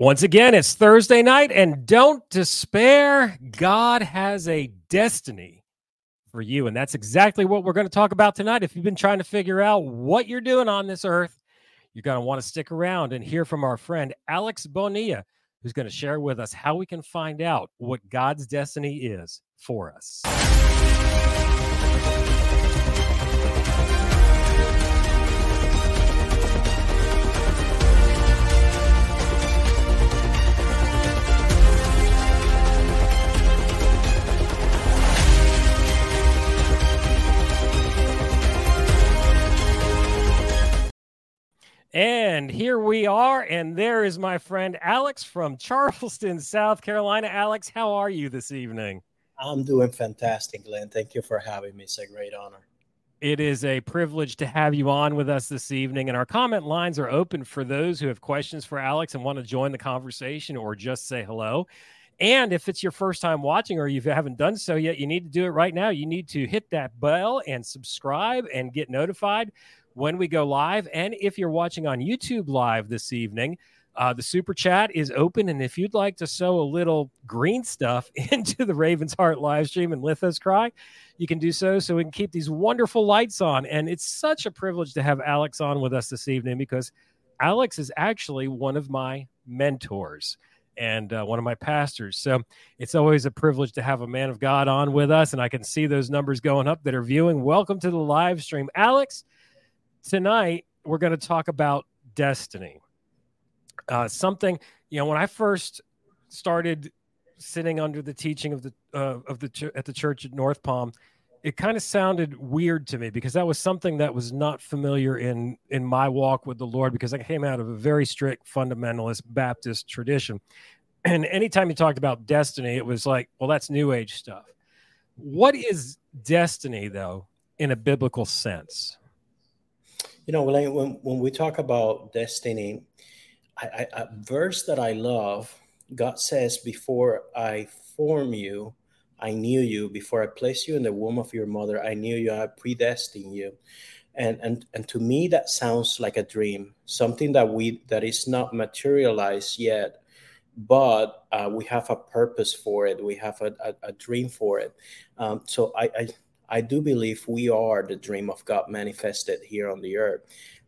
Once again, it's Thursday night, and don't despair. God has a destiny for you. And that's exactly what we're going to talk about tonight. If you've been trying to figure out what you're doing on this earth, you're going to want to stick around and hear from our friend Alex Bonilla, who's going to share with us how we can find out what God's destiny is for us. And here we are. And there is my friend Alex from Charleston, South Carolina. Alex, how are you this evening? I'm doing fantastic, Glenn. Thank you for having me. It's a great honor. It is a privilege to have you on with us this evening. And our comment lines are open for those who have questions for Alex and want to join the conversation or just say hello. And if it's your first time watching or you haven't done so yet, you need to do it right now. You need to hit that bell and subscribe and get notified when we go live. And if you're watching on YouTube live this evening, uh, the super chat is open. And if you'd like to sow a little green stuff into the Raven's Heart live stream and Lithos Cry, you can do so so we can keep these wonderful lights on. And it's such a privilege to have Alex on with us this evening because Alex is actually one of my mentors and uh, one of my pastors. So it's always a privilege to have a man of God on with us. And I can see those numbers going up that are viewing. Welcome to the live stream. Alex, tonight we're going to talk about destiny. Uh, something you know when I first started sitting under the teaching of the uh, of the ch- at the church at North Palm, it kind of sounded weird to me because that was something that was not familiar in in my walk with the Lord because I came out of a very strict fundamentalist Baptist tradition. And anytime you talked about destiny, it was like, well, that's new age stuff. What is destiny though in a biblical sense? You know, when, when we talk about destiny, I, I, a verse that I love, God says, Before I form you, I knew you. Before I placed you in the womb of your mother, I knew you. I predestined you. And, and, and to me, that sounds like a dream, something that we that is not materialized yet, but uh, we have a purpose for it. We have a, a, a dream for it. Um, so I, I I do believe we are the dream of God manifested here on the earth.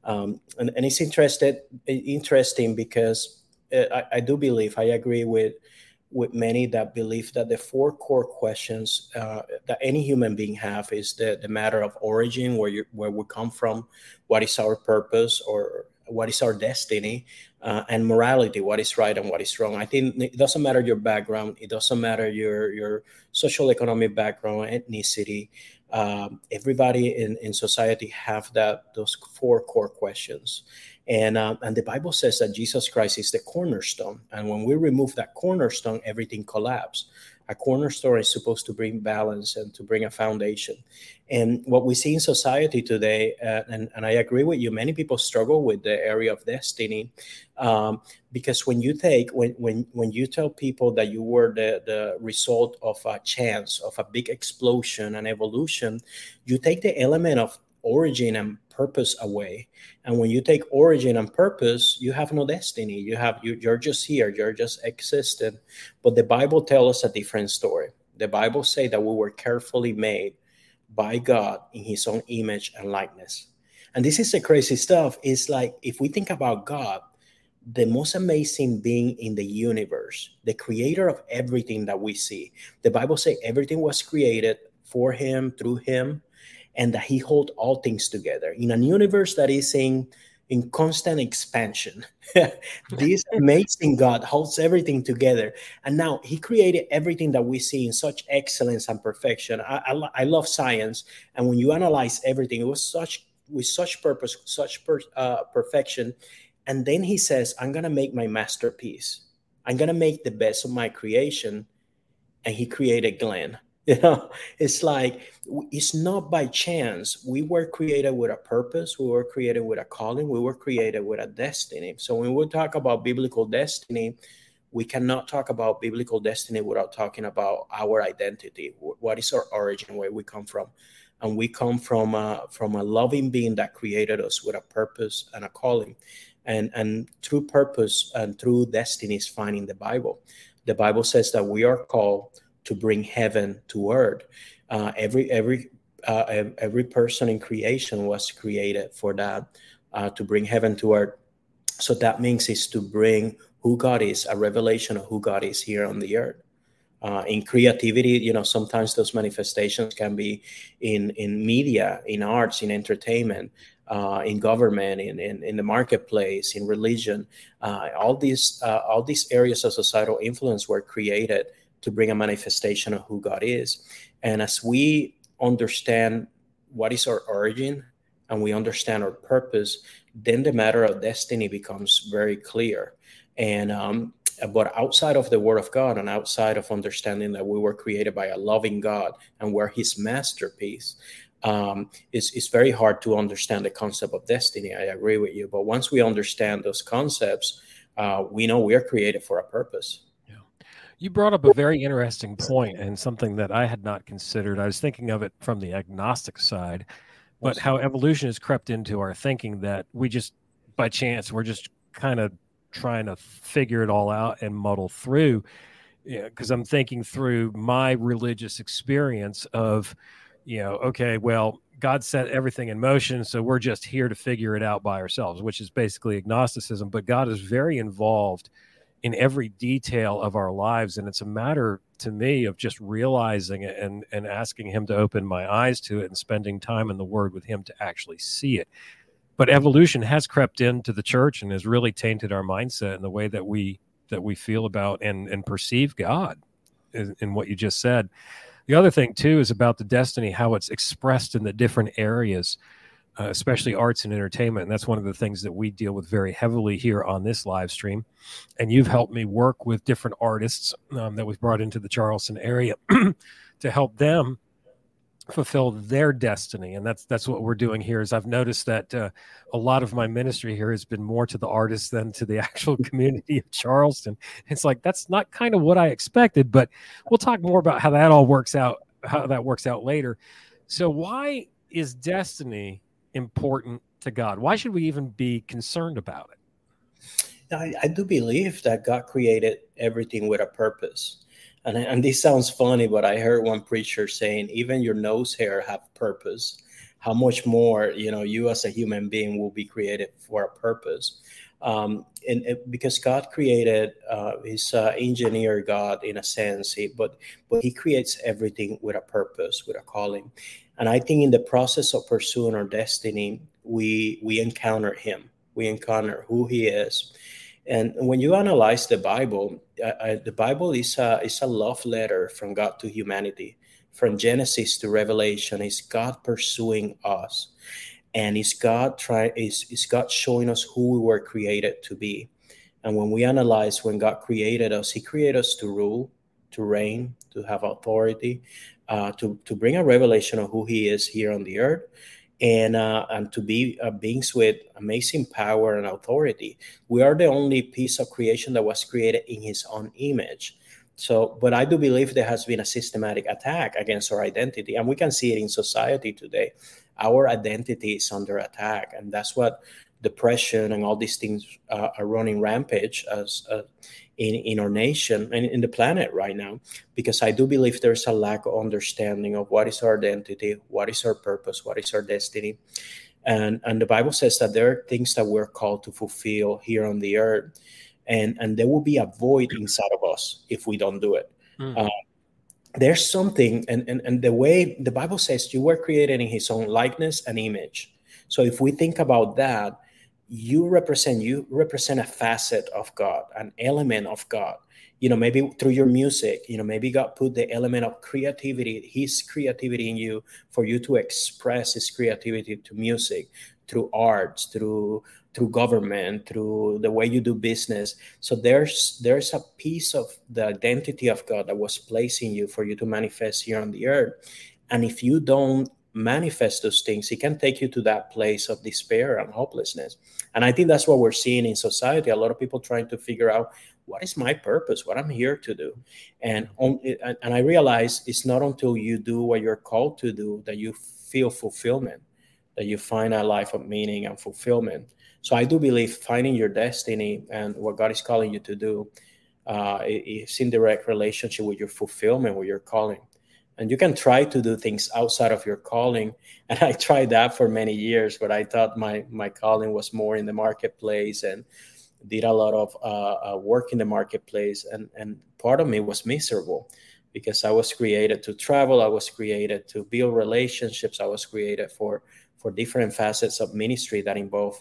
Um, and, and it's interested, interesting because uh, I, I, do believe, I agree with, with many that believe that the four core questions uh, that any human being have is the, the matter of origin, where, you, where we come from, what is our purpose, or what is our destiny, uh, and morality, what is right and what is wrong. I think it doesn't matter your background, it doesn't matter your your social economic background, ethnicity. Um, everybody in, in society have that those four core questions, and um, and the Bible says that Jesus Christ is the cornerstone, and when we remove that cornerstone, everything collapses a cornerstone is supposed to bring balance and to bring a foundation. And what we see in society today, uh, and, and I agree with you, many people struggle with the area of destiny um, because when you take, when, when, when you tell people that you were the, the result of a chance, of a big explosion and evolution, you take the element of origin and purpose away. And when you take origin and purpose you have no destiny. You have you, you're just here. You're just existing. But the bible tells us a different story. The bible say that we were carefully made by god in his own image and likeness. And this is the crazy stuff. It's like if we think about god the most amazing being in the universe the creator of everything that we see. The bible say everything was created for him through him and that he hold all things together. In a universe that is in in constant expansion this amazing god holds everything together. And now he created everything that we see in such excellence and perfection. I, I, I love science. And when you analyze everything it was such with such purpose such per, uh, perfection. And then he says i'm gonna make my masterpiece. I'm gonna make the best of my creation. And he created glenn You know, it's like it's not by chance. We were created with a purpose. We were created with a calling. We were created with a destiny. So when we talk about biblical destiny, we cannot talk about biblical destiny without talking about our identity. What is our origin? Where we come from? And we come from a, from a loving being that created us with a purpose and a calling. and and true purpose and true destiny is found in the bible the bible says that we are called to bring heaven to earth. Uh, every every uh, every person in creation was created for that uh, to bring heaven to earth. So that means is to bring who god is a revelation of who god is here on the earth. Uh, in creativity you know sometimes those manifestations can be in in media in arts in entertainment uh, in government in, in, in the marketplace in religion. Uh, all these uh, all these areas of societal influence were created to bring a manifestation of who god is. And as we understand what is our origin and we understand our purpose then the matter of destiny becomes very clear. And um, but outside of the word of god and outside of understanding that we were created by a loving god and we're his masterpiece um, it's, it's very hard to understand the concept of destiny. I agree with you. But once we understand those concepts uh, we know we are created for a purpose. You brought up a very interesting point and something that i had not considered. I was thinking of it from the agnostic side but how evolution has crept into our thinking that we just by chance we're just kind of trying to figure it all out and muddle through because yeah, i'm thinking through my religious experience of you know okay well god set everything in motion so we're just here to figure it out by ourselves which is basically agnosticism but god is very involved in every detail of our lives and it's a matter to me of just realizing it and and asking him to open my eyes to it and spending time in the word with him to actually see it but evolution has crept into the church and has really tainted our mindset and the way that we that we feel about and and perceive God in, in what you just said. The other thing too is about the destiny, how it's expressed in the different areas, uh, especially arts and entertainment. And that's one of the things that we deal with very heavily here on this live stream. And you've helped me work with different artists um, that we've brought into the Charleston area to help them fulfill their destiny and that's that's what we're doing here is i've noticed that uh, a lot of my ministry here has been more to the artists than to the actual community of charleston it's like that's not kind of what i expected but we'll talk more about how that all works out how that works out later so why is destiny important to god why should we even be concerned about it I, I do believe that god created everything with a purpose and, and this sounds funny, but I heard one preacher saying, even your nose hair have purpose. How much more, you know, you as a human being will be created for a purpose. Um, and because God created, uh, He's uh, engineer God in a sense, he, but but He creates everything with a purpose, with a calling. And I think in the process of pursuing our destiny, we we encounter Him, we encounter who He is, and when you analyze the Bible, uh, uh, the Bible is a, is a love letter from God to humanity. From Genesis to Revelation, is God pursuing us. And is God try is, is God showing us who we were created to be. And when we analyze when God created us, He created us to rule, to reign, to have authority, uh, to, to bring a revelation of who He is here on the earth and uh, and to be uh, beings with amazing power and authority. We are the only piece of creation that was created in His own image. So, but I do believe there has been a systematic attack against our identity, and we can see it in society today. Our identity is under attack, and that's what depression and all these things uh, are running rampage as uh, in, in our nation and in the planet right now because i do believe there's a lack of understanding of what is our identity what is our purpose what is our destiny. And and the bible says that there are things that we're called to fulfill here on the earth and and there will be a void inside of us if we don't do it. Mm. uh, there's something and, and and the way the bible says you were created in his own likeness and image. So if we think about that you represent you represent a facet of god an element of god. You know maybe through your music you know maybe god put the element of creativity his creativity in you for you to express his creativity to music through arts through through government through the way you do business. So there's there's a piece of the identity of god that was placed in you for you to manifest here on the earth. And if you don't manifest those things, it can take you to that place of despair and hopelessness. And I think that's what we're seeing in society. A lot of people trying to figure out what is my purpose, what I'm here to do. And and I realize it's not until you do what you're called to do that you feel fulfillment. that you find a life of meaning and fulfillment. So I do believe finding your destiny and what God is calling you to do uh, is in direct relationship with your fulfillment, with your calling. And you can try to do things outside of your calling. And I tried that for many years, but I thought my my calling was more in the marketplace and did a lot of uh, uh, work in the marketplace. And and part of me was miserable because I was created to travel. I was created to build relationships. I was created for for different facets of ministry that involve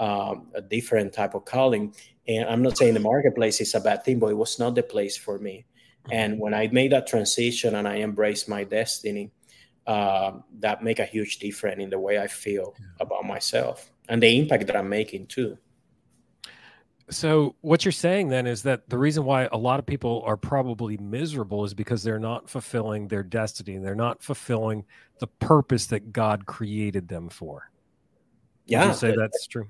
um, a different type of calling. And I'm not saying the marketplace is a bad thing, but it was not the place for me. Mm-hmm. And when I made that transition and I embraced my destiny, uh, that make a huge difference in the way I feel yeah. about myself and the impact that I'm making too. So what you're saying then is that the reason why a lot of people are probably miserable is because they're not fulfilling their destiny. They're not fulfilling the purpose that God created them for. Would yeah, say that's true.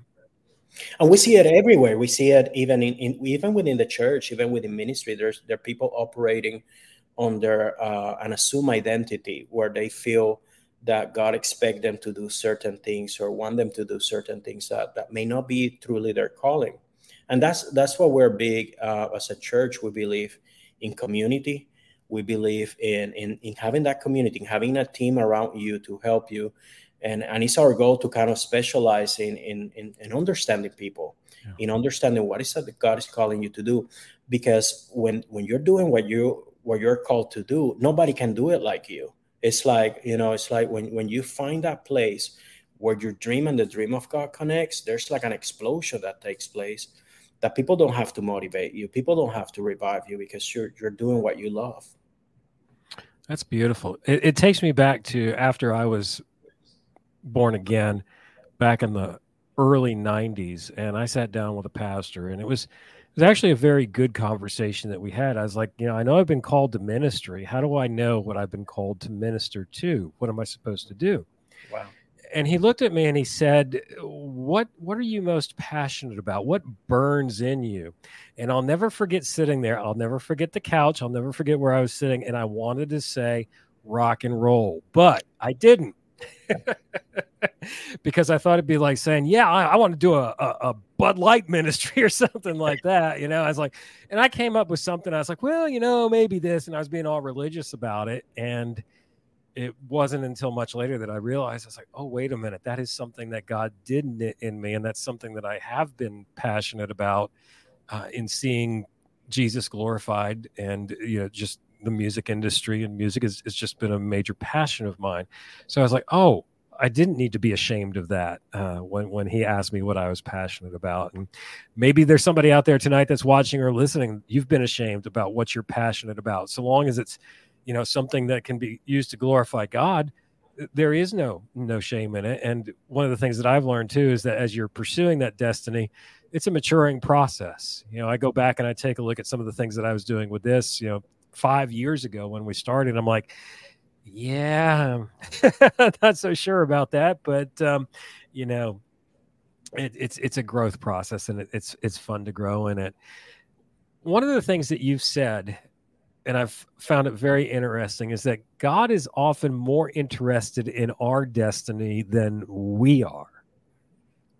And we see it everywhere. We see it even in, in even within the church, even within ministry. There's there are people operating under uh, an assumed identity where they feel that God expect them to do certain things or want them to do certain things that, that may not be truly their calling and that's that's what we're big uh, as a church. We believe in community. We believe in, in in having that community, in having a team around you to help you, and and it's our goal to kind of specialize in in in, in understanding people, yeah. in understanding what is it that God is calling you to do, because when when you're doing what you what you're called to do, nobody can do it like you. It's like you know, it's like when when you find that place where your dream and the dream of God connects, there's like an explosion that takes place that people don't have to motivate you people don't have to revive you because you're you're doing what you love that's beautiful it, it takes me back to after i was born again back in the early 90s and i sat down with a pastor and it was it was actually a very good conversation that we had. I was like, you know, I know I've been called to ministry. How do I know what I've been called to minister to? What am I supposed to do? Wow and he looked at me and he said, "What what are you most passionate about? What burns in you?" And I'll never forget sitting there. I'll never forget the couch. I'll never forget where I was sitting and I wanted to say rock and roll, but I didn't. because I thought it'd be like saying, "Yeah, I, I want to do a, a, a, Bud Light ministry or something like that." You know, I was like, and I came up with something. I was like, "Well, you know, maybe this," and I was being all religious about it, and it wasn't until much later that I realized I was like, oh, wait a minute, that is something that God did knit in me, and that's something that I have been passionate about uh, in seeing Jesus glorified, and you know, just the music industry and music has, has just been a major passion of mine. So I was like, oh, I didn't need to be ashamed of that uh, when when he asked me what I was passionate about. And maybe there's somebody out there tonight that's watching or listening. You've been ashamed about what you're passionate about, so long as it's you know something that can be used to glorify god there is no no shame in it and one of the things that i've learned too is that as you're pursuing that destiny it's a maturing process you know i go back and i take a look at some of the things that i was doing with this you know five years ago when we started i'm like yeah not so sure about that but um you know it, it's it's a growth process and it, it's it's fun to grow in it one of the things that you've said and I've found it very interesting is that God is often more interested in our destiny than we are.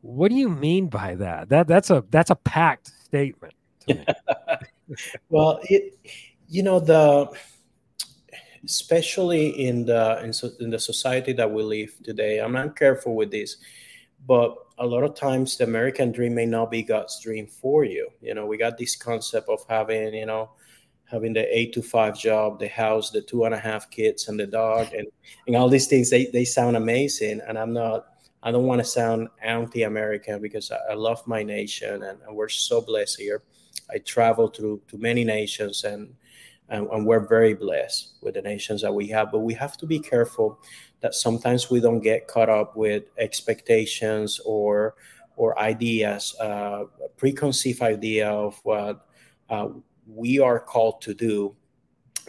What do you mean by that? That that's a that's a packed statement. well, it you know the especially in the in, in the society that we live today. I'm not careful with this, but a lot of times the American dream may not be God's dream for you. You know, we got this concept of having you know having the eight to five job, the house, the two and a half kids, and the dog, and, and all these things. They, they sound amazing, and I'm not. I don't want to sound anti-American because I, I love my nation, and, and, we're so blessed here. I travel through to many nations, and, and and we're very blessed with the nations that we have. But we have to be careful that sometimes we don't get caught up with expectations or or ideas, uh, preconceived idea of what. Uh, we are called to do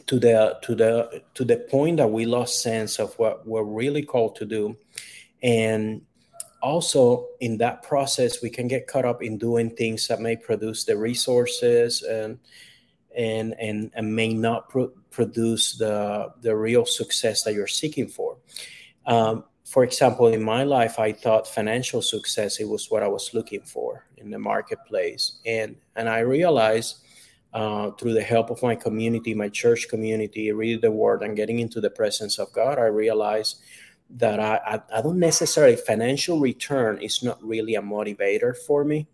to the to the to the point that we lost sense of what we're really called to do and also in that process we can get caught up in doing things that may produce the resources and and and, and may not pro- produce the the real success that you're seeking for um, for example, in my life, I thought financial success it was what I was looking for in the marketplace, and and I realized uh, through the help of my community, my church community, reading the Word and getting into the presence of God, I realized that I, I, I don't necessarily financial return is not really a motivator for me.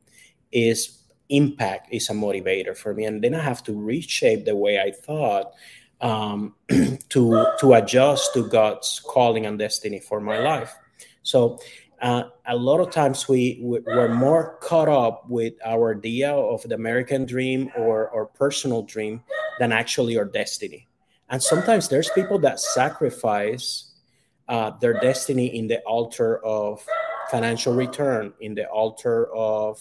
Is impact is a motivator for me, and then I have to reshape the way I thought um, to to adjust to God's calling and destiny for my life. So uh, a lot of times we we're more caught up with our idea of the American dream or or personal dream than actually our destiny. And sometimes there's people that sacrifice uh, their destiny in the altar of financial return, in the altar of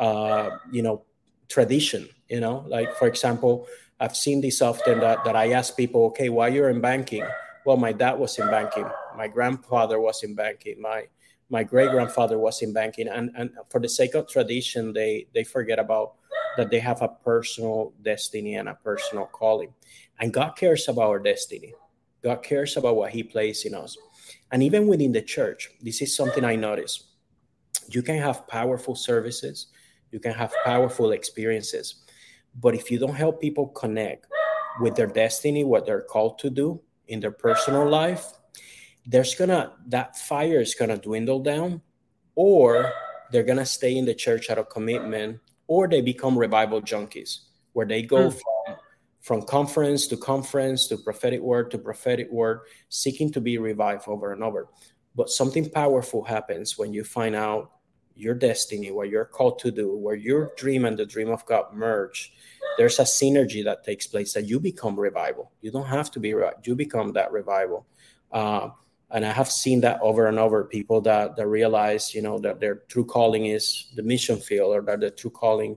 uh, you know tradition. You know, like for example, I've seen this often that, that I ask people, okay, why you're in banking? Well, my dad was in banking. My grandfather was in banking. My my great grandfather was in banking. And, and for the sake of tradition, they, they forget about that they have a personal destiny and a personal calling. And God cares about our destiny. God cares about what He placed in us. And even within the church, this is something I notice. You can have powerful services, you can have powerful experiences, but if you don't help people connect with their destiny, what they're called to do in their personal life, there's gonna that fire is gonna dwindle down, or they're gonna stay in the church out of commitment, or they become revival junkies, where they go mm. from from conference to conference to prophetic word to prophetic word, seeking to be revived over and over. But something powerful happens when you find out your destiny, what you're called to do, where your dream and the dream of God merge, there's a synergy that takes place that you become revival. You don't have to be right; you become that revival. Uh, and I have seen that over and over. People that that realize, you know, that their true calling is the mission field, or that the true calling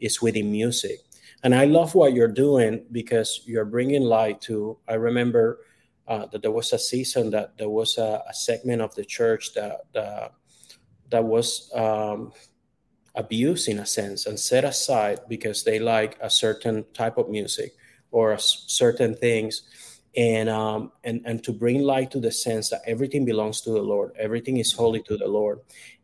is within music. And I love what you're doing because you're bringing light to. I remember uh, that there was a season that there was a, a segment of the church that. that that was um, abused in a sense and set aside because they like a certain type of music or certain things. And um, and and to bring light to the sense that everything belongs to the lord everything is holy to the lord.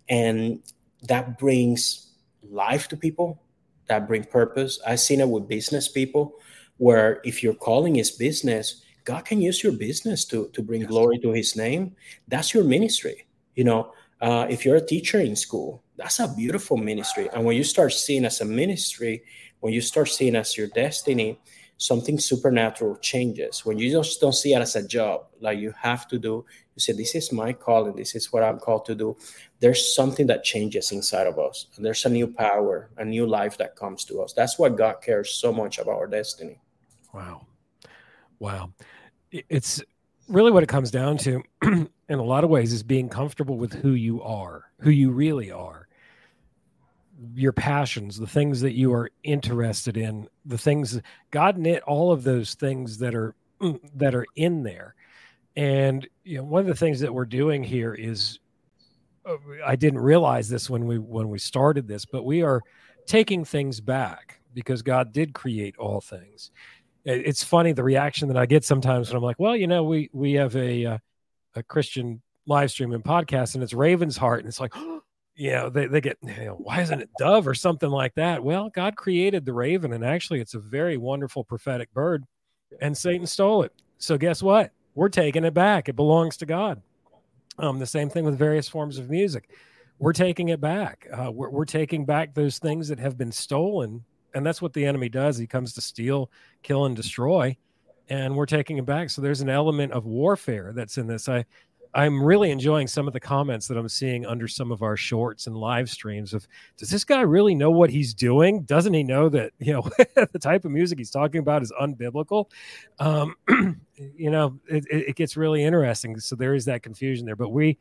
And that brings life to people that bring purpose. I've seen it with business people where if your calling is business god can use your business to to bring yes. glory to his name. That's your ministry you know uh, if you're a teacher in school, that's a beautiful ministry. And when you start seeing as a ministry, when you start seeing as your destiny, something supernatural changes. When you just don't see it as a job, like you have to do, you say, This is my calling, this is what I'm called to do. There's something that changes inside of us. And there's a new power, a new life that comes to us. That's why God cares so much about our destiny. Wow. Wow. It's really what it comes down to in a lot of ways is being comfortable with who you are, who you really are. Your passions, the things that you are interested in, the things God knit all of those things that are that are in there. And you know, one of the things that we're doing here is uh, I didn't realize this when we when we started this, but we are taking things back because God did create all things it's funny the reaction that I get sometimes when I'm like, well, you know, we we have a uh, a Christian live stream and podcast, and it's Raven's Heart, and it's like, you know, they they get, you know, why isn't it dove or something like that? Well, God created the raven, and actually, it's a very wonderful prophetic bird, and Satan stole it. So guess what? We're taking it back. It belongs to God. Um, the same thing with various forms of music. We're taking it back. Uh, we're, we're taking back those things that have been stolen and that's what the enemy does. He comes to steal, kill, and destroy, and we're taking it back. So there's an element of warfare that's in this. I I'm really enjoying some of the comments that I'm seeing under some of our shorts and live streams of does this guy really know what he's doing? Doesn't he know that, you know, the type of music he's talking about is unbiblical? Um, you know, it, it, gets really interesting. So there is that confusion there. But we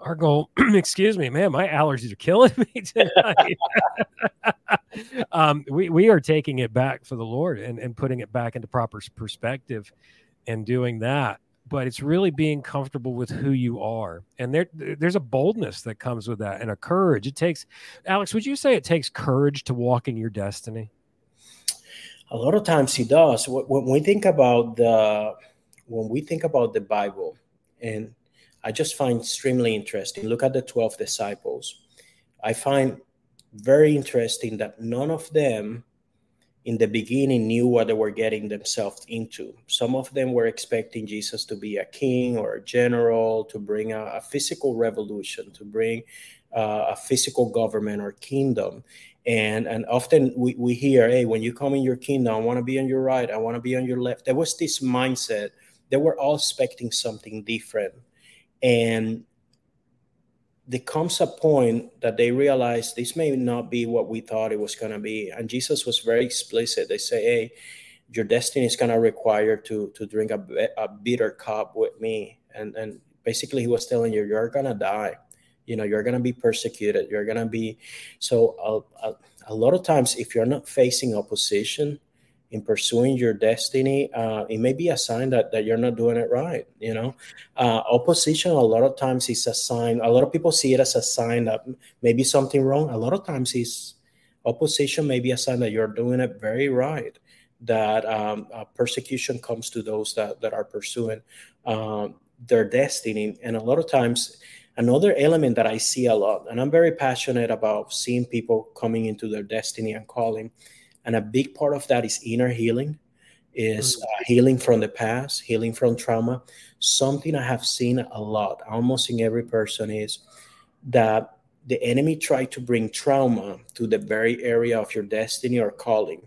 our goal, excuse me, man, my allergies are killing me tonight. um, we, we are taking it back for the Lord and, and putting it back into proper perspective and doing that. But it's really being comfortable with who you are. And there, there's a boldness that comes with that and a courage. It takes, Alex, would you say it takes courage to walk in your destiny? A lot of times he does. When we think about the, when we think about the Bible and I just find extremely interesting. Look at the 12 disciples. I find very interesting that none of them in the beginning knew what they were getting themselves into. Some of them were expecting Jesus to be a king or a general, to bring a, a physical revolution, to bring uh, a physical government or kingdom. And, and often we, we hear, hey, when you come in your kingdom, I want to be on your right, I want to be on your left. There was this mindset they were all expecting something different. And there comes a point that they realize this may not be what we thought it was going to be. And Jesus was very explicit. They say, hey, your destiny is going to require to to drink a, a bitter cup with me. And, and basically he was telling you, you're going to die. You know, you're going to be persecuted. You're going to be. So a, a, a lot of times, if you're not facing opposition, in pursuing your destiny, uh, it may be a sign that, that you're not doing it right. You know, uh, opposition a lot of times is a sign. A lot of people see it as a sign that maybe something wrong. A lot of times is opposition may be a sign that you're doing it very right. That um, uh, persecution comes to those that, that are pursuing um, their destiny, and a lot of times another element that I see a lot, and I'm very passionate about seeing people coming into their destiny and calling and a big part of that is inner healing is mm. uh, healing from the past healing from trauma. Something i have seen a lot almost in every person is that the enemy tried to bring trauma to the very area of your destiny or calling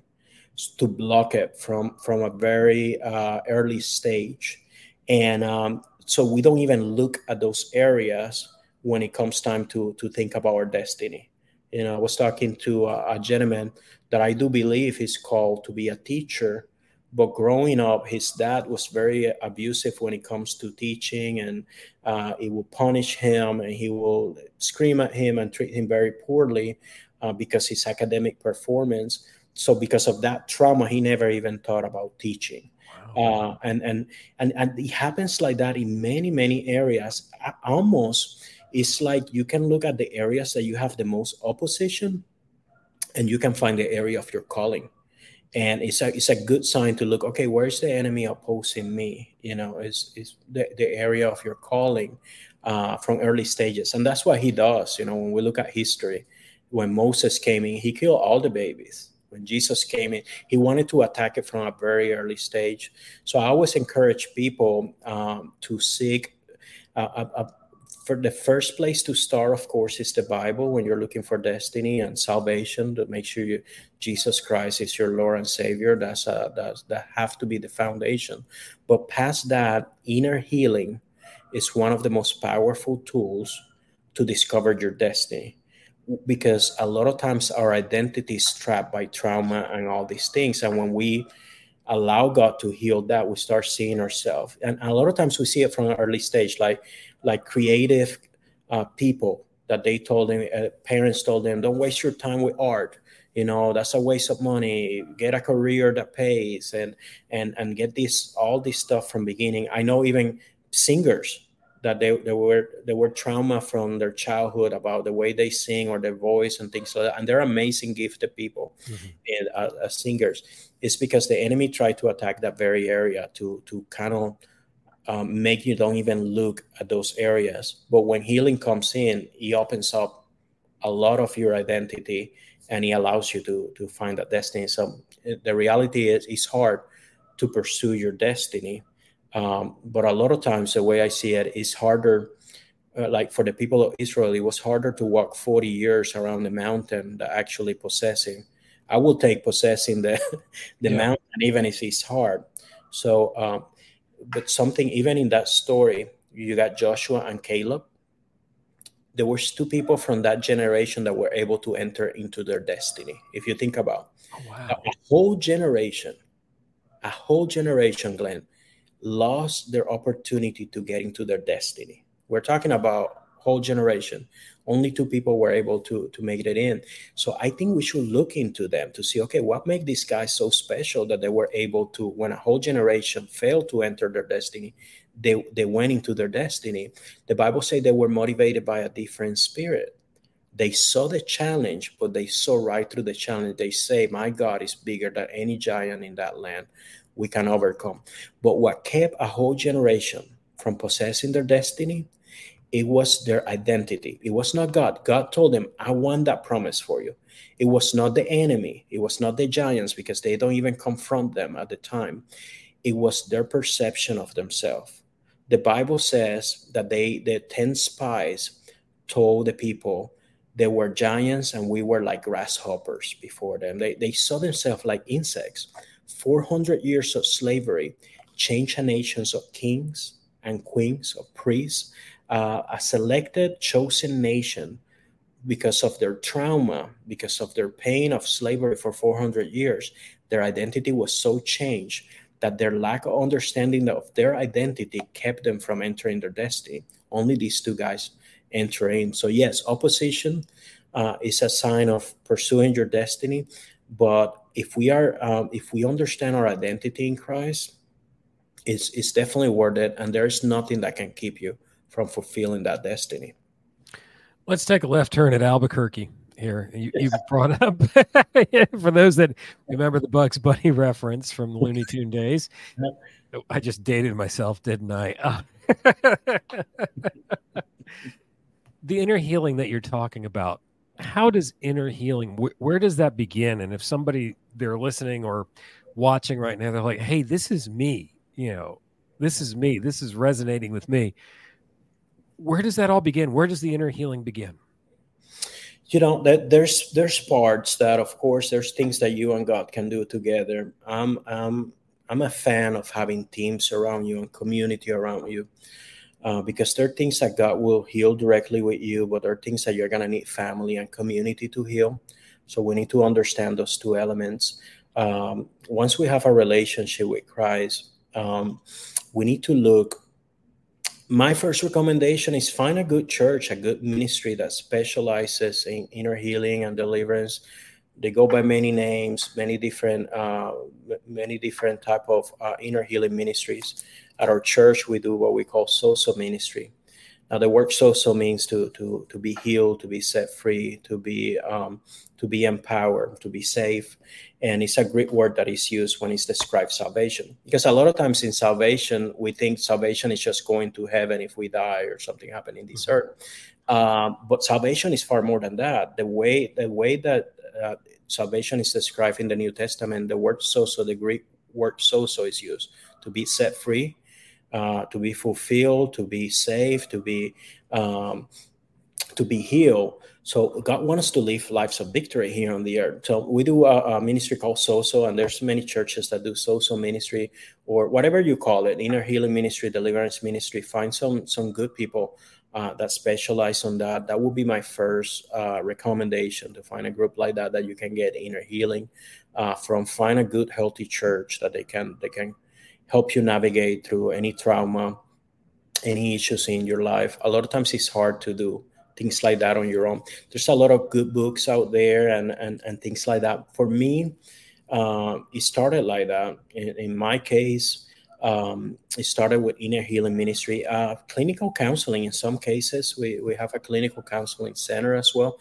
to block it from from a very uh, early stage. And um, so we don't even look at those areas when it comes time to to think about our destiny you know i was talking to a, a gentleman that I do believe is called to be a teacher. But growing up, his dad was very abusive when it comes to teaching, and uh, he will punish him and he will scream at him and treat him very poorly uh, because his academic performance. So, because of that trauma, he never even thought about teaching. Wow. Uh, and, and and and it happens like that in many many areas. Almost, it's like you can look at the areas that you have the most opposition and you can find the area of your calling. And it's a it's a good sign to look okay where's the enemy opposing me? You know is is the, the area of your calling uh, from early stages. And that's what he does you know when we look at history. When moses came in he killed all the babies. When jesus came in he wanted to attack it from a very early stage. So i always encourage people um, to seek a, a, for the first place to start, of course, is the Bible when you're looking for destiny and salvation. To make sure you Jesus Christ is your Lord and Savior. That's a, that's that have to be the foundation. But past that, inner healing is one of the most powerful tools to discover your destiny. Because a lot of times our identity is trapped by trauma and all these things, and when we allow God to heal that, we start seeing ourselves. And a lot of times we see it from an early stage, like like creative uh, people that they told them, uh, parents told them, don't waste your time with art. You know, that's a waste of money. Get a career that pays and and and get this all this stuff from beginning. I know even singers that they, they were they were trauma from their childhood about the way they sing or their voice and things like that. And they're amazing, gifted people mm-hmm. and uh, as singers. It's because the enemy tried to attack that very area to to kind of um, make you don't even look at those areas. But when healing comes in, he opens up a lot of your identity and he allows you to to find that destiny. So the reality is it's hard to pursue your destiny. Um, but a lot of times the way I see it is harder uh, like for the people of Israel, it was harder to walk 40 years around the mountain than actually possessing. I will take possessing the the yeah. mountain even if it's hard. So um, but something even in that story, you got Joshua and Caleb. There was two people from that generation that were able to enter into their destiny. If you think about oh, wow. a, a whole generation, a whole generation, Glenn, lost their opportunity to get into their destiny. We're talking about whole generation. Only two people were able to to make it in. So i think we should look into them to see okay what made these guys so special that they were able to when a whole generation failed to enter their destiny they they went into their destiny. The bible say they were motivated by a different spirit. They saw the challenge but they saw right through the challenge. They say my god is bigger than any giant in that land we can overcome. But what kept a whole generation from possessing their destiny it was their identity. It was not God. God told them, I want that promise for you. It was not the enemy. It was not the giants because they don't even confront them at the time. It was their perception of themselves. The Bible says that they, the 10 spies, told the people they were giants and we were like grasshoppers before them. They, they saw themselves like insects. 400 years of slavery changed a nations of kings and queens, of priests, uh, a selected, chosen nation because of their trauma, because of their pain of slavery for 400 years. Their identity was so changed that their lack of understanding of their identity kept them from entering their destiny. Only these two guys entering. So yes, opposition uh, is a sign of pursuing your destiny. But if we are, um, if we understand our identity in Christ, it's it's definitely worth it, and there is nothing that can keep you from fulfilling that destiny. Let's take a left turn at Albuquerque here. You, you brought up for those that remember the Bugs Bunny reference from the Looney Tune days. I just dated myself, didn't I? the inner healing that you're talking about how does inner healing wh- where does that begin and if somebody they're listening or watching right now they're like hey this is me you know this is me this is resonating with me where does that all begin where does the inner healing begin you know that there's there's parts that of course there's things that you and god can do together i'm i'm i'm a fan of having teams around you and community around you uh, because there are things that God will heal directly with you, but there are things that you're going to need family and community to heal. So we need to understand those two elements. Um, once we have a relationship with Christ, um, we need to look. My first recommendation is find a good church, a good ministry that specializes in inner healing and deliverance. They go by many names, many different, uh, many different type of uh, inner healing ministries at our church, we do what we call sozo ministry. Now, the word sozo means to to to be healed, to be set free, to be um, to be empowered, to be safe, and it's a great word that is used when it's described salvation. Because a lot of times in salvation, we think salvation is just going to heaven if we die or something happen in this mm-hmm. earth. Um, but salvation is far more than that. The way the way that uh, salvation is described in the New Testament, the word sozo, the Greek word sozo, is used to be set free, uh, to be fulfilled, to be saved, to be um, to be healed. So God wants us to live lives of victory here on the earth. So we do a, a ministry called Sozo, and there's many churches that do Sozo ministry or whatever you call it, inner healing ministry, deliverance ministry. Find some some good people uh, that specialize on that. That would be my first uh, recommendation to find a group like that that you can get inner healing uh, from. Find a good, healthy church that they can they can help you navigate through any trauma, any issues in your life. A lot of times it's hard to do things like that on your own. There's a lot of good books out there and and, and things like that. For me, uh, it started like that. In, in my case, um, it started with inner healing ministry, uh, clinical counseling. In some cases, we, we have a clinical counseling center as well.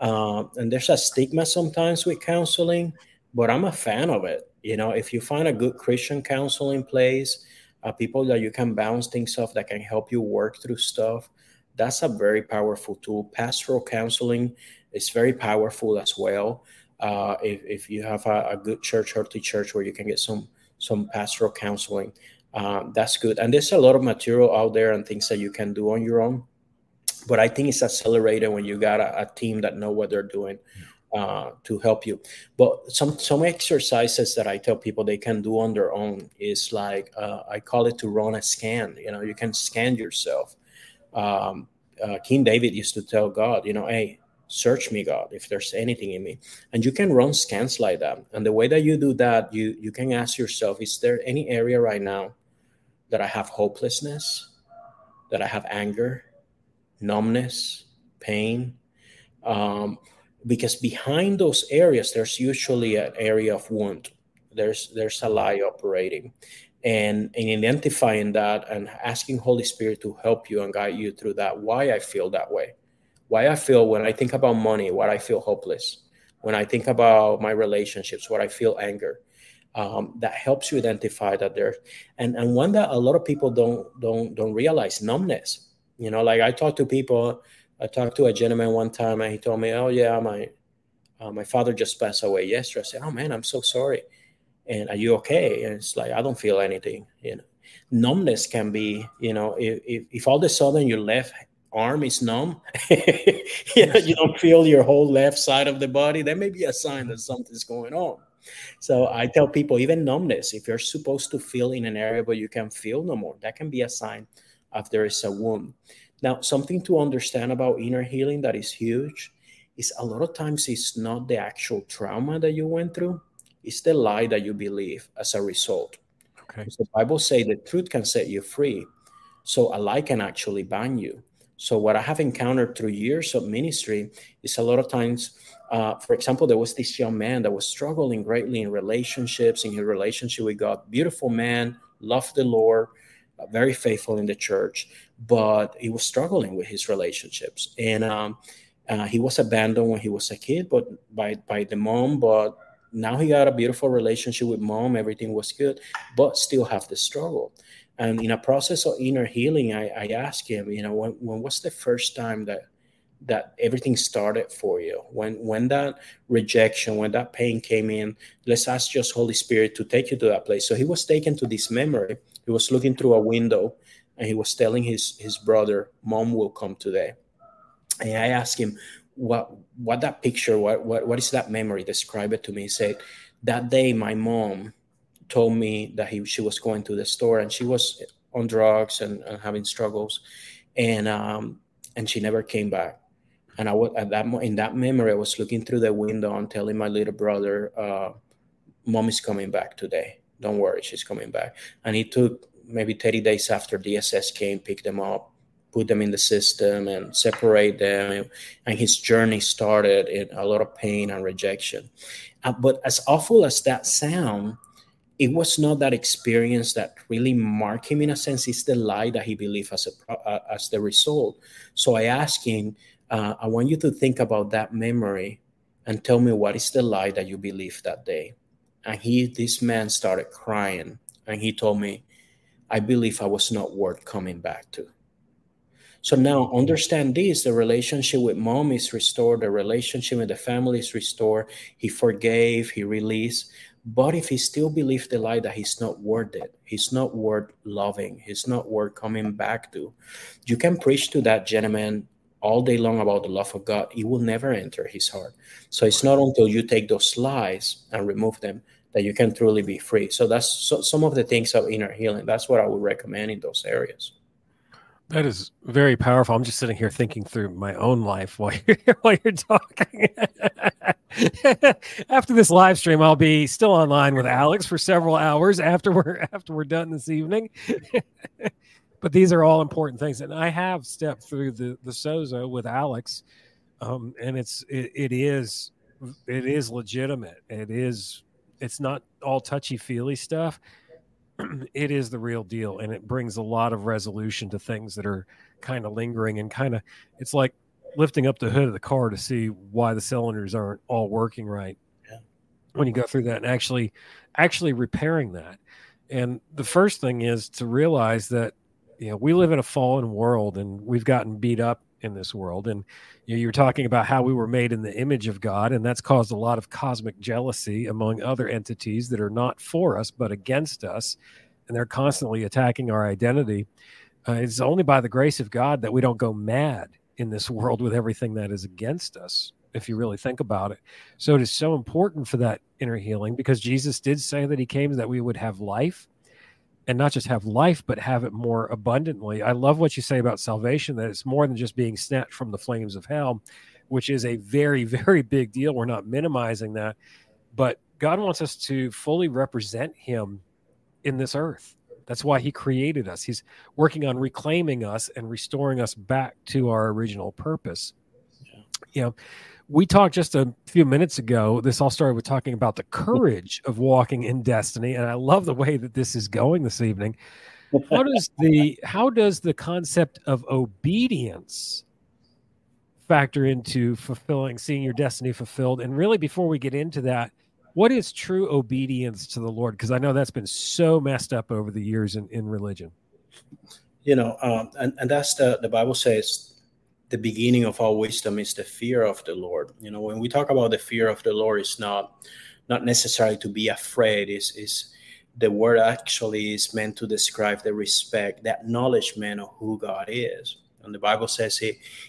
Uh, and there's a stigma sometimes with counseling, but I'm a fan of it you know if you find a good christian counseling place uh, people that you can bounce things off that can help you work through stuff that's a very powerful tool. Pastoral counseling is very powerful as well. Uh, if, if you have a, a, good church healthy church where you can get some some pastoral counseling uh, that's good. And there's a lot of material out there and things that you can do on your own but i think it's accelerated when you got a, a team that know what they're doing uh, to help you. But some some exercises that I tell people they can do on their own is like uh, I call it to run a scan. You know, you can scan yourself. Um, uh, King David used to tell God, you know, hey, search me, God, if there's anything in me, and you can run scans like that. And the way that you do that, you you can ask yourself, is there any area right now that I have hopelessness, that I have anger, numbness, pain? Um, because behind those areas there's usually an area of wound. There's there's a lie operating. And in identifying that and asking holy spirit to help you and guide you through that why i feel that way. Why i feel when i think about money what i feel hopeless. When i think about my relationships what i feel anger. Um, that helps you identify that there and and one that a lot of people don't don't don't realize numbness. You know, like I talk to people. I talked to a gentleman one time, and he told me, "Oh yeah, my uh, my father just passed away yesterday." I said, "Oh man, I'm so sorry." And are you okay? And it's like I don't feel anything. You know, numbness can be. You know, if if, if all of a sudden your left arm is numb, you know, you don't feel your whole left side of the body, that may be a sign that something's going on. So I tell people, even numbness, if you're supposed to feel in an area but you can feel no more, that can be a sign of there is a wound. Now, something to understand about inner healing that is huge is a lot of times it's not the actual trauma that you went through, it's the lie that you believe as a result. Okay. the Bible say the truth can set you free. So a lie can actually bind you. So what I have encountered through years of ministry is a lot of times, uh, for example, there was this young man that was struggling greatly in relationships, in his relationship with God. Beautiful man, loved the Lord, very faithful in the church, but he was struggling with his relationships. And um, uh, he was abandoned when he was a kid, but by by the mom. But now he got a beautiful relationship with mom. Everything was good, but still have the struggle. And in a process of inner healing, I, I asked him, you know, when, when was the first time that that everything started for you? When when that rejection, when that pain came in, let's ask just Holy Spirit to take you to that place. So he was taken to this memory. He was looking through a window and he was telling his his brother, Mom will come today. And I asked him, what what that picture, what what what is that memory? Describe it to me. He said, That day my mom told me that he she was going to the store and she was on drugs and, and having struggles, and um, and she never came back. And I was at that in that memory, I was looking through the window and telling my little brother, uh, "Mom is coming back today. Don't worry, she's coming back." And it took maybe 30 days after DSS came, picked them up, put them in the system, and separate them. And his journey started in a lot of pain and rejection. Uh, but as awful as that sound, it was not that experience that really marked him in a sense. It's the lie that he believed as a uh, as the result. So I asked him, uh, I want you to think about that memory and tell me what is the lie that you believed that day. And he, this man, started crying, and he told me, I believe I was not worth coming back to. So now understand this the relationship with mom is restored, the relationship with the family is restored. He forgave, he released. But if he still believes the lie that he's not worth it, he's not worth loving, he's not worth coming back to, you can preach to that gentleman all day long about the love of God. It will never enter his heart. So it's not until you take those lies and remove them that you can truly be free. So that's so, some of the things of inner healing. That's what I would recommend in those areas. That is very powerful. I'm just sitting here thinking through my own life while you're while you're talking. after this live stream, I'll be still online with Alex for several hours after we're after we're done this evening. but these are all important things, and I have stepped through the the sozo with Alex, um, and it's it, it is it is legitimate. It is it's not all touchy feely stuff it is the real deal and it brings a lot of resolution to things that are kind of lingering and kind of it's like lifting up the hood of the car to see why the cylinders aren't all working right yeah. when you go through that and actually actually repairing that and the first thing is to realize that you know we live in a fallen world and we've gotten beat up in this world and you know, you're talking about how we were made in the image of god and that's caused a lot of cosmic jealousy among other entities that are not for us but against us and they're constantly attacking our identity. Uh, it's only by the grace of god that we don't go mad in this world with everything that is against us if you really think about it. So it is so important for that inner healing because jesus did say that he came that we would have life and not just have life, but have it more abundantly. I love what you say about salvation, that it's more than just being snatched from the flames of hell, which is a very, very big deal. We're not minimizing that. But God wants us to fully represent Him in this earth. That's why He created us. He's working on reclaiming us and restoring us back to our original purpose. Yeah. You know, we talked just a few minutes ago. This all started with talking about the courage of walking in destiny, and I love the way that this is going this evening. How does the how does the concept of obedience factor into fulfilling, seeing your destiny fulfilled? And really, before we get into that, what is true obedience to the Lord? Because I know that's been so messed up over the years in, in religion. you know, um, and, and that's the, the Bible says the beginning of all wisdom is the fear of the Lord. You know, when we talk about the fear of the Lord, it's not not necessarily to be afraid. Is is the word actually is meant to describe the respect, the acknowledgement of who God is. And the Bible says,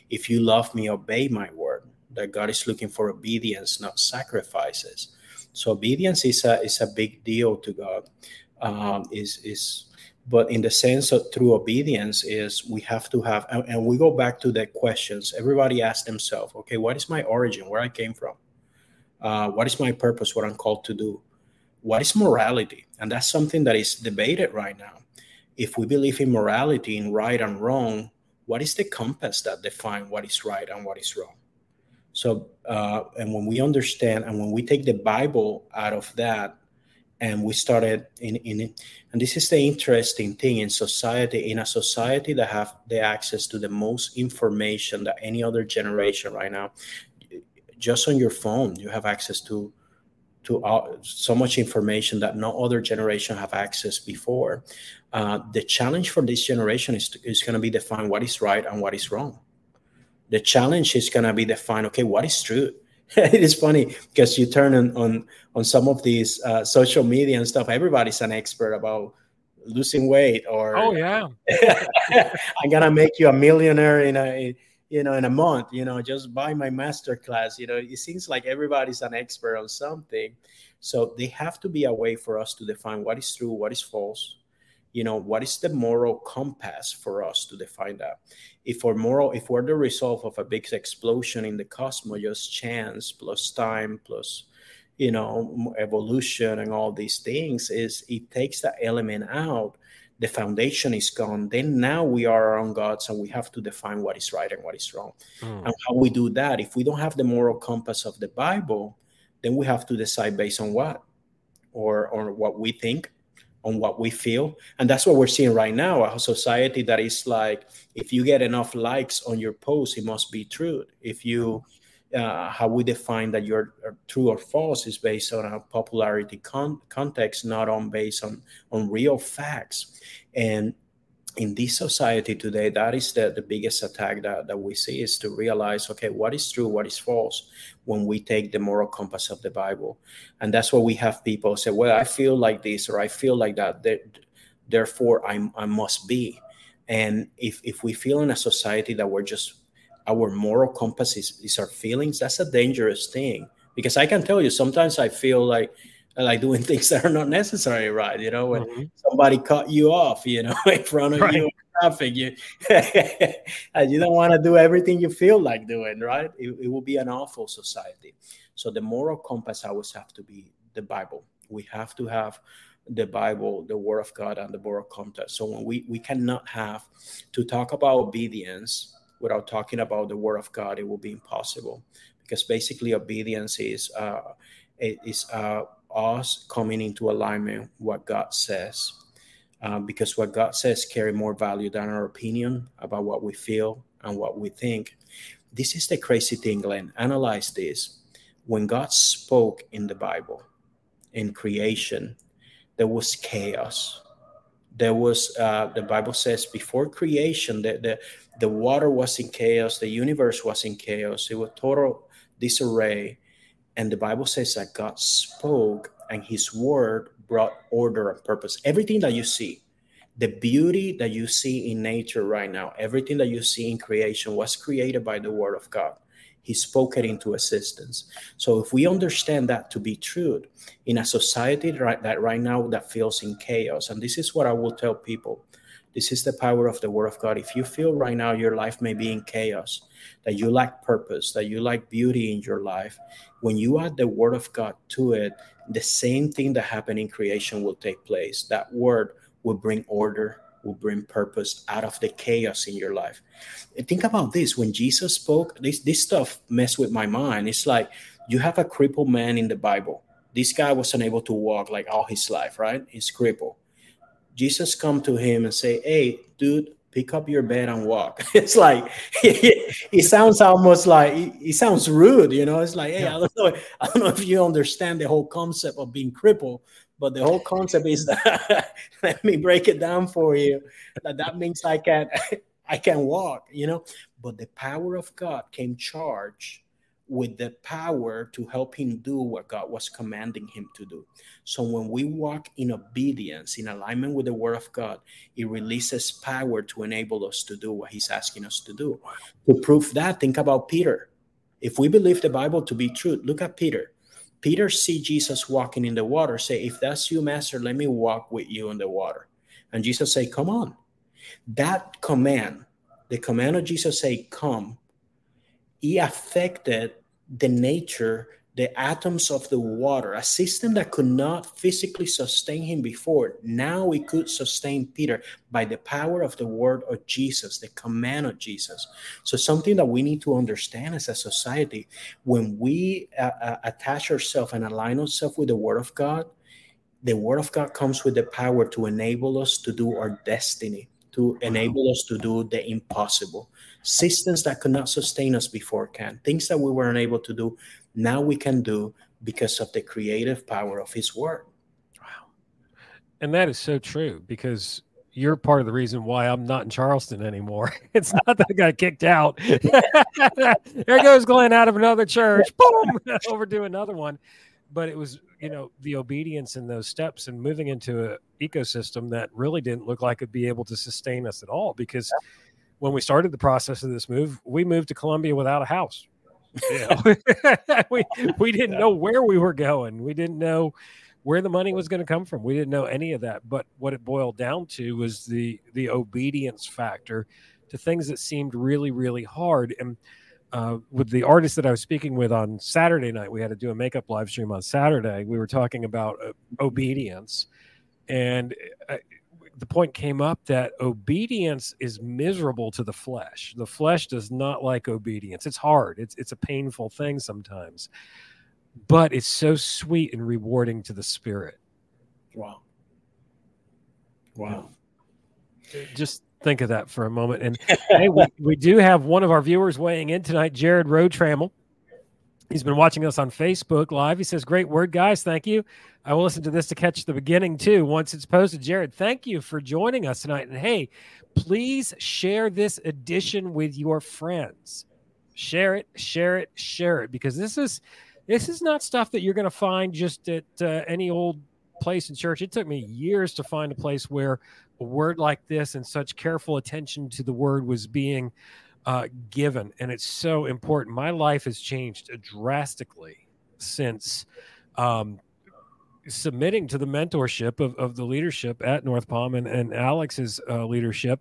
if you love me, obey my word. That God is looking for obedience, not sacrifices. So obedience is a is a big deal to God. Um, is is but in the sense of true obedience is we have to have and, and we go back to the questions everybody asks themselves okay what is my origin? Where i came from? Uh, what is my purpose? What i'm called to do? What is morality? And that's something that is debated right now. If we believe in morality in right and wrong what is the compass that define what is right and what is wrong? So uh, and when we understand and when we take the bible out of that and we started in in and this is the interesting thing in society in a society that have the access to the most information that any other generation right now just on your phone you have access to to uh, so much information that no other generation have access before. Uh, the challenge for this generation is, is going to be define what is right and what is wrong. The challenge is going to be define okay what is true it is funny because you turn on on, on some of these uh, social media and stuff. Everybody's an expert about losing weight or oh yeah, I'm gonna make you a millionaire in a you know in a month. You know, just buy my master class. You know, it seems like everybody's an expert on something. So they have to be a way for us to define what is true, what is false, you know what is the moral compass for us to define that? If we're moral if we're the result of a big explosion in the cosmos just chance plus time plus you know evolution and all these things is it takes that element out. The foundation is gone. Then now we are our own gods and we have to define what is right and what is wrong. Mm. and how we do that if we don't have the moral compass of the bible then we have to decide based on what or or what we think on what we feel. And that's what we're seeing right now a society that is like if you get enough likes on your post it must be true. If you uh, how we define that you're uh, true or false is based on a popularity con- context not on based on on real facts. And in this society today, that is the, the biggest attack that, that we see is to realize, okay, what is true, what is false when we take the moral compass of the Bible. And that's why we have people say, well, I feel like this or I feel like that. Therefore, I, I must be. And if, if we feel in a society that we're just, our moral compass is, is our feelings, that's a dangerous thing. Because I can tell you, sometimes I feel like, like doing things that are not necessary, right? You know, when mm-hmm. somebody cut you off, you know, in front of right. you in traffic, you and you don't want to do everything you feel like doing, right? It, it will be an awful society. So the moral compass always have to be the Bible. We have to have the Bible, the Word of God, and the moral compass. So when we we cannot have to talk about obedience without talking about the Word of God, it will be impossible because basically obedience is uh, is uh, us coming into alignment what God says. Um, because what God says carry more value than our opinion about what we feel and what we think. This is the crazy thing, Glenn. Analyze this. When God spoke in the Bible, in creation, there was chaos. There was, uh, the Bible says, before creation, the, the, the water was in chaos, the universe was in chaos, it was total disarray and the Bible says that God spoke and his word brought order and purpose. Everything that you see, the beauty that you see in nature right now, everything that you see in creation was created by the word of God. He spoke it into existence. So if we understand that to be true in a society right, that right now that feels in chaos, and this is what I will tell people, this is the power of the word of God. If you feel right now your life may be in chaos, that you lack purpose, that you lack beauty in your life, when you add the word of God to it, the same thing that happened in creation will take place. That word will bring order, will bring purpose out of the chaos in your life. And think about this when Jesus spoke, this, this stuff messed with my mind. It's like you have a crippled man in the Bible. This guy was unable to walk like all his life, right? He's crippled. Jesus come to him and say, "Hey, dude, pick up your bed and walk. It's like it, sounds almost like it, sounds rude, you know. It's like, hey, I don't know, I don't know if you understand the whole concept of being crippled, but the whole concept is that let me break it down for you. That that means I can I can walk, you know. But the power of God came charged with the power to help him do what God was commanding him to do. So when we walk in obedience, in alignment with the word of God, it releases power to enable us to do what he's asking us to do. To prove that, think about Peter. If we believe the Bible to be true, look at Peter. Peter see Jesus walking in the water, say, if that's you, master, let me walk with you in the water. And Jesus say, come on. That command, the command of Jesus say, come, he affected the nature, the atoms of the water, a system that could not physically sustain him before. Now it could sustain Peter by the power of the word of Jesus, the command of Jesus. So, something that we need to understand as a society when we uh, uh, attach ourselves and align ourselves with the word of God, the word of God comes with the power to enable us to do our destiny, to enable us to do the impossible systems that could not sustain us before can things that we weren't able to do now we can do because of the creative power of his word wow and that is so true because you're part of the reason why I'm not in Charleston anymore. It's not that I got kicked out. there goes Glenn out of another church. Boom, over to another one. But it was, you know, the obedience in those steps and moving into an ecosystem that really didn't look like it'd be able to sustain us at all because when we started the process of this move, we moved to Columbia without a house. yeah. we we didn't know where we were going. We didn't know where the money was going to come from. We didn't know any of that. But what it boiled down to was the the obedience factor to things that seemed really really hard. And uh, with the artist that I was speaking with on Saturday night, we had to do a makeup live stream on Saturday. We were talking about uh, obedience, and uh, the point came up that obedience is miserable to the flesh. The flesh does not like obedience. It's hard. It's it's a painful thing sometimes. But it's so sweet and rewarding to the spirit. Wow. Wow. Just think of that for a moment. And hey, we, we do have one of our viewers weighing in tonight, Jared Road He's been watching us on Facebook Live. He says, Great word, guys. Thank you. I will listen to this to catch the beginning too once it's posted. Jared, thank you for joining us tonight. And hey, please share this edition with your friends. Share it, share it, share it, because this is this is not stuff that you're going to find just at uh, any old place in church. It took me years to find a place where a word like this and such careful attention to the word was being uh, given, and it's so important. My life has changed drastically since um, submitting to the mentorship of, of the leadership at North Palm and, and Alex's uh, leadership,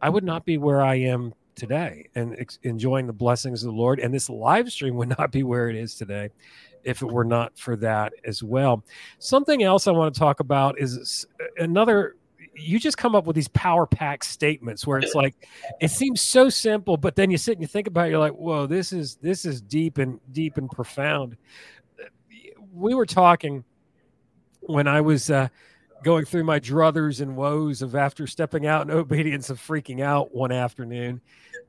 I would not be where I am today and ex- enjoying the blessings of the Lord. And this live stream would not be where it is today if it were not for that as well. Something else I want to talk about is another. You just come up with these power pack statements where it's like it seems so simple, but then you sit and you think about it, you're like, whoa, this is this is deep and deep and profound. We were talking when I was uh, going through my druthers and woes of after stepping out in obedience of freaking out one afternoon.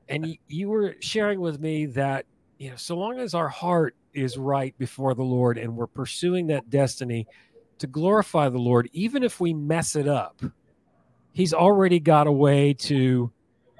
And y- you were sharing with me that, you know, so long as our heart is right before the Lord and we're pursuing that destiny to glorify the Lord, even if we mess it up, He's already got a way to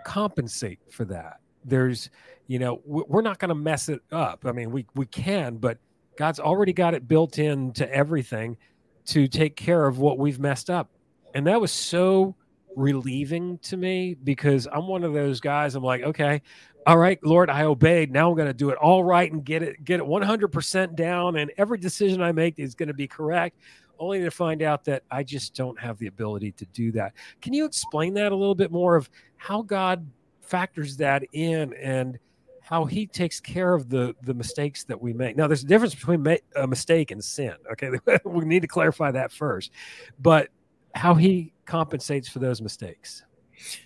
compensate for that. There's, you know, we're not going to mess it up. I mean, we, we can, but God's already got it built into everything to take care of what we've messed up. And that was so relieving to me because I'm one of those guys. I'm like, okay, all right, Lord, I obeyed. Now I'm going to do it all right and get it get it 100% down and every decision I make is going to be correct only to find out that I just don't have the ability to do that. Can you explain that a little bit more of how God factors that in and how he takes care of the the mistakes that we make. Now, there's a difference between ma- a mistake and sin. Okay, we need to clarify that first, but how he compensates for those mistakes.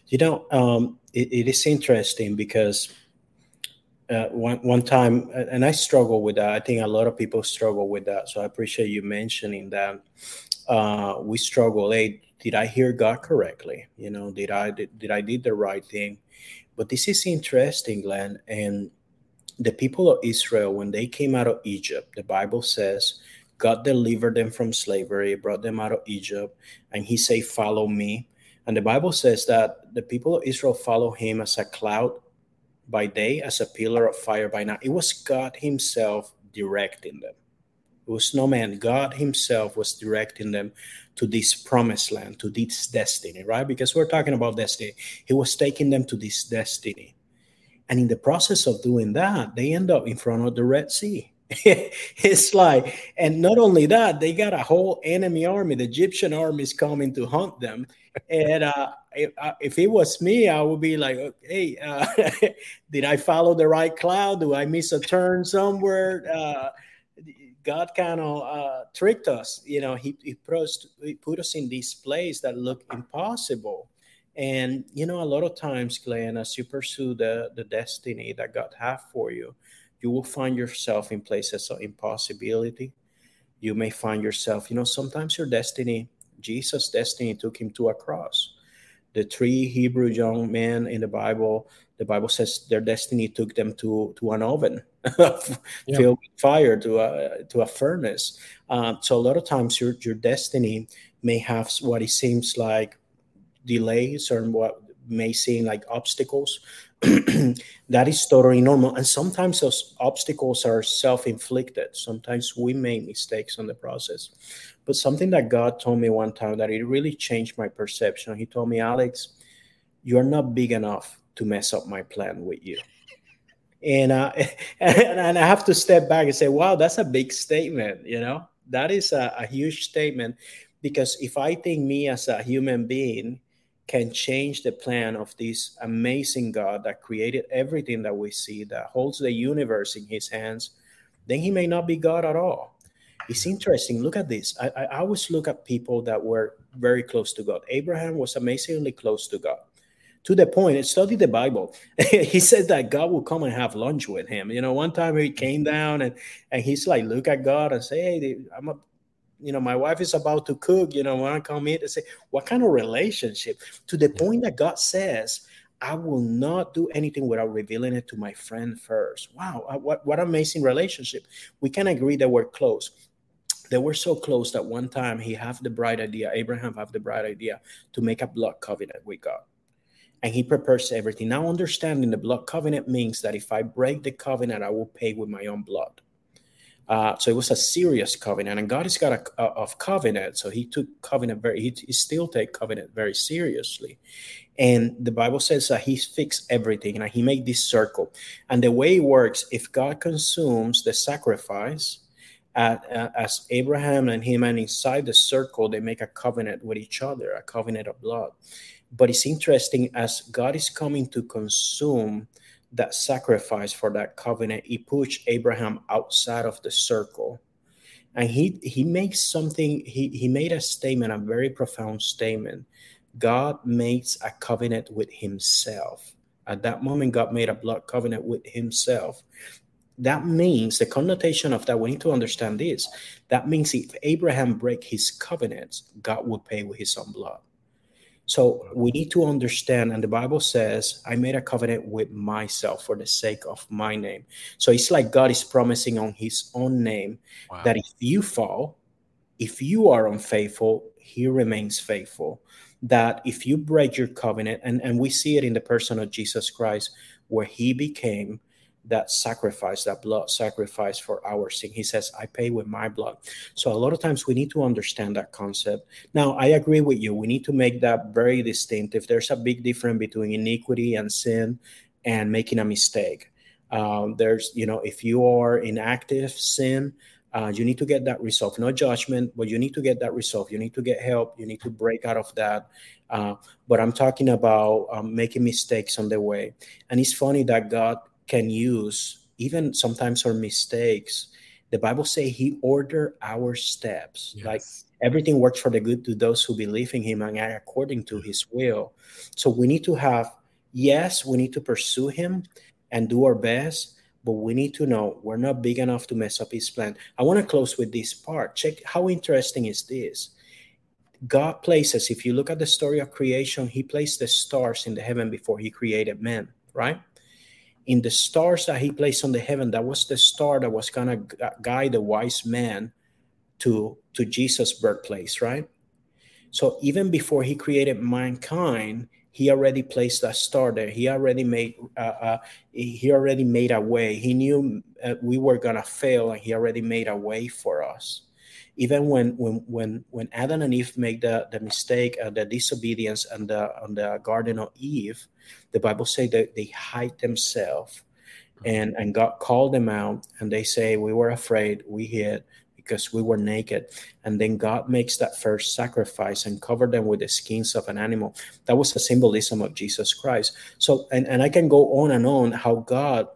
You know, um, it, it is interesting because uh, one one time, and I struggle with that. I think a lot of people struggle with that. So I appreciate you mentioning that. Uh, we struggle. Hey, did I hear God correctly? You know, did I did, did I did the right thing? But this is interesting, Glenn. And the people of Israel, when they came out of Egypt, the Bible says God delivered them from slavery, brought them out of Egypt, and He said, "Follow me." And the Bible says that the people of Israel follow Him as a cloud by day, as a pillar of fire by night. It was God Himself directing them. It was no man. God Himself was directing them to this promised land, to this destiny, right? Because we're talking about destiny. He was taking them to this destiny. And in the process of doing that, they end up in front of the Red Sea. it's like, and not only that, they got a whole enemy army. The Egyptian army is coming to hunt them. And uh, if, uh, if, it was me, I would be like, hey, uh, did I follow the right cloud? Do I miss a turn somewhere? Uh, God kind of uh, tricked us. You know, he, he, put us, in this place that looked impossible. And, you know, a lot of times, Glenn, as you pursue the, the destiny that God have for you, you will find yourself in places of impossibility. You may find yourself, you know, sometimes your destiny, Jesus' destiny took him to a cross. The three Hebrew young men in the Bible, the Bible says their destiny took them to, to an oven yeah. filled with fire, to a, to a furnace. Um, so a lot of times your, your destiny may have what it seems like delays or what may seem like obstacles that is totally normal. And sometimes those obstacles are self-inflicted. Sometimes we make mistakes on the process. But something that god told me one time that it really changed my perception he told me alex you're not big enough to mess up my plan with you. And uh, and i have to step back and say wow that's a big statement you know? That is a, a huge statement. Because if i think me as a human being can change the plan of this amazing God that created everything that we see, that holds the universe in his hands, then he may not be God at all. It's interesting. Look at this. I, I always look at people that were very close to God. Abraham was amazingly close to God to the point, study the Bible. he said that God will come and have lunch with him. You know, one time he came down and, and he's like, look at God and say, Hey, I'm a you know, my wife is about to cook, you know, when I come in, they say, what kind of relationship? To the point that God says, I will not do anything without revealing it to my friend first. Wow, uh, what, what amazing relationship. We can agree that we're close. They were so close that one time he have the bright idea, Abraham have the bright idea to make a blood covenant with God. And he prepares everything. Now understanding the blood covenant means that if I break the covenant, I will pay with my own blood. Uh, so it was a serious covenant, and God has got a, a of covenant. So He took covenant very. He, he, still take covenant very seriously, and the Bible says that He fixed everything, and He made this circle. And the way it works, if God consumes the sacrifice, uh, uh, as Abraham and him, and inside the circle, they make a covenant with each other, a covenant of blood. But it's interesting as God is coming to consume that sacrifice for that covenant, he pushed Abraham outside of the circle. And he he makes something, he, he made a statement, a very profound statement. God makes a covenant with himself. At that moment, God made a blood covenant with himself. That means the connotation of that, we need to understand this. That means if Abraham break his covenants, God will pay with his own blood. So we need to understand, and the Bible says, I made a covenant with myself for the sake of my name. So it's like God is promising on his own name wow. that if you fall, if you are unfaithful, he remains faithful. That if you break your covenant, and, and we see it in the person of Jesus Christ, where he became that sacrifice, that blood sacrifice for our sin. He says, I pay with my blood. So a lot of times we need to understand that concept. Now, I agree with you. We need to make that very distinctive. There's a big difference between iniquity and sin and making a mistake. Um, there's, you know, if you are in active sin, uh, you need to get that resolved. No judgment, but you need to get that resolved. You need to get help. You need to break out of that. Uh, but I'm talking about um, making mistakes on the way. And it's funny that God can use even sometimes our mistakes the bible say he order our steps. Yes. like everything works for the good to those who believe in him and are according to his will. So we need to have yes we need to pursue him and do our best but we need to know we're not big enough to mess up his plan. I want to close with this part. Check how interesting is this? God places, if you look at the story of creation, He placed the stars in the heaven before He created man, right? In the stars that He placed on the heaven, that was the star that was going to guide the wise man to, to Jesus' birthplace, right? So even before He created mankind, he already placed that star there. He already made uh, uh, he already made a way. He knew uh, we were gonna fail, and he already made a way for us even when when when when Adam and Eve made the the mistake, uh, the disobedience, and the on the Garden of Eve, the Bible say that they hide themselves, and and God called them out, and they say we were afraid, we hid because we were naked, and then God makes that first sacrifice and cover them with the skins of an animal. That was a symbolism of Jesus Christ. So and and I can go on and on how God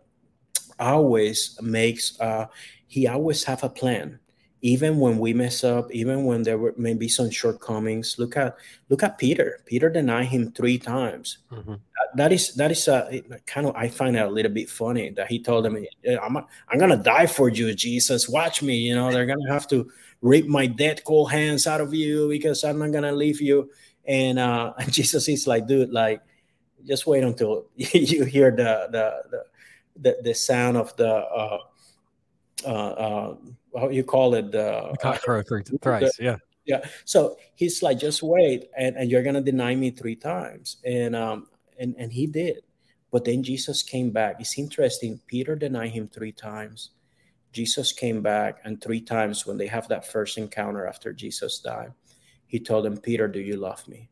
always makes uh, he always have a plan even when we mess up, even when there were maybe some shortcomings, look at look at Peter. Peter denied him three times. Mm-hmm. That, that is that is a kind of I find it a little bit funny that he told him, "I'm I'm gonna die for you, Jesus. Watch me. You know they're gonna have to rip my dead cold hands out of you because I'm not gonna leave you." And, uh, Jesus is like, dude, like just wait until you hear the the the the, the sound of the uh, uh, uh, how you call it cock crow three, thrice, yeah, yeah. So he's like, just wait, and, and you're gonna deny me three times, and um and and he did, but then Jesus came back. It's interesting. Peter denied him three times. Jesus came back, and three times when they have that first encounter after Jesus died, he told them, Peter, do you love me?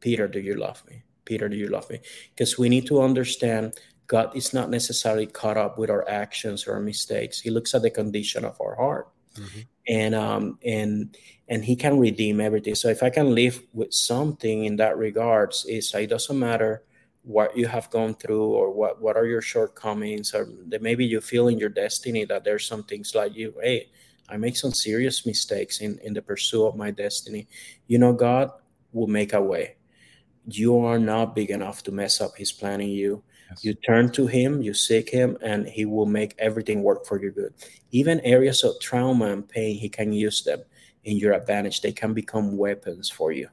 Peter, do you love me? Peter, do you love me? Because we need to understand God is not necessarily caught up with our actions or our mistakes. He looks at the condition of our heart. Mm-hmm. And um and and he can redeem everything. So if I can live with something in that regards, is it doesn't matter what you have gone through or what what are your shortcomings or that maybe you feel in your destiny that there's some things like you hey i make some serious mistakes in in the pursuit of my destiny you know god will make a way you are not big enough to mess up his plan in you Yes. You turn to Him, you seek Him, and He will make everything work for your good. Even areas of trauma and pain, He can use them in your advantage. They can become weapons for you.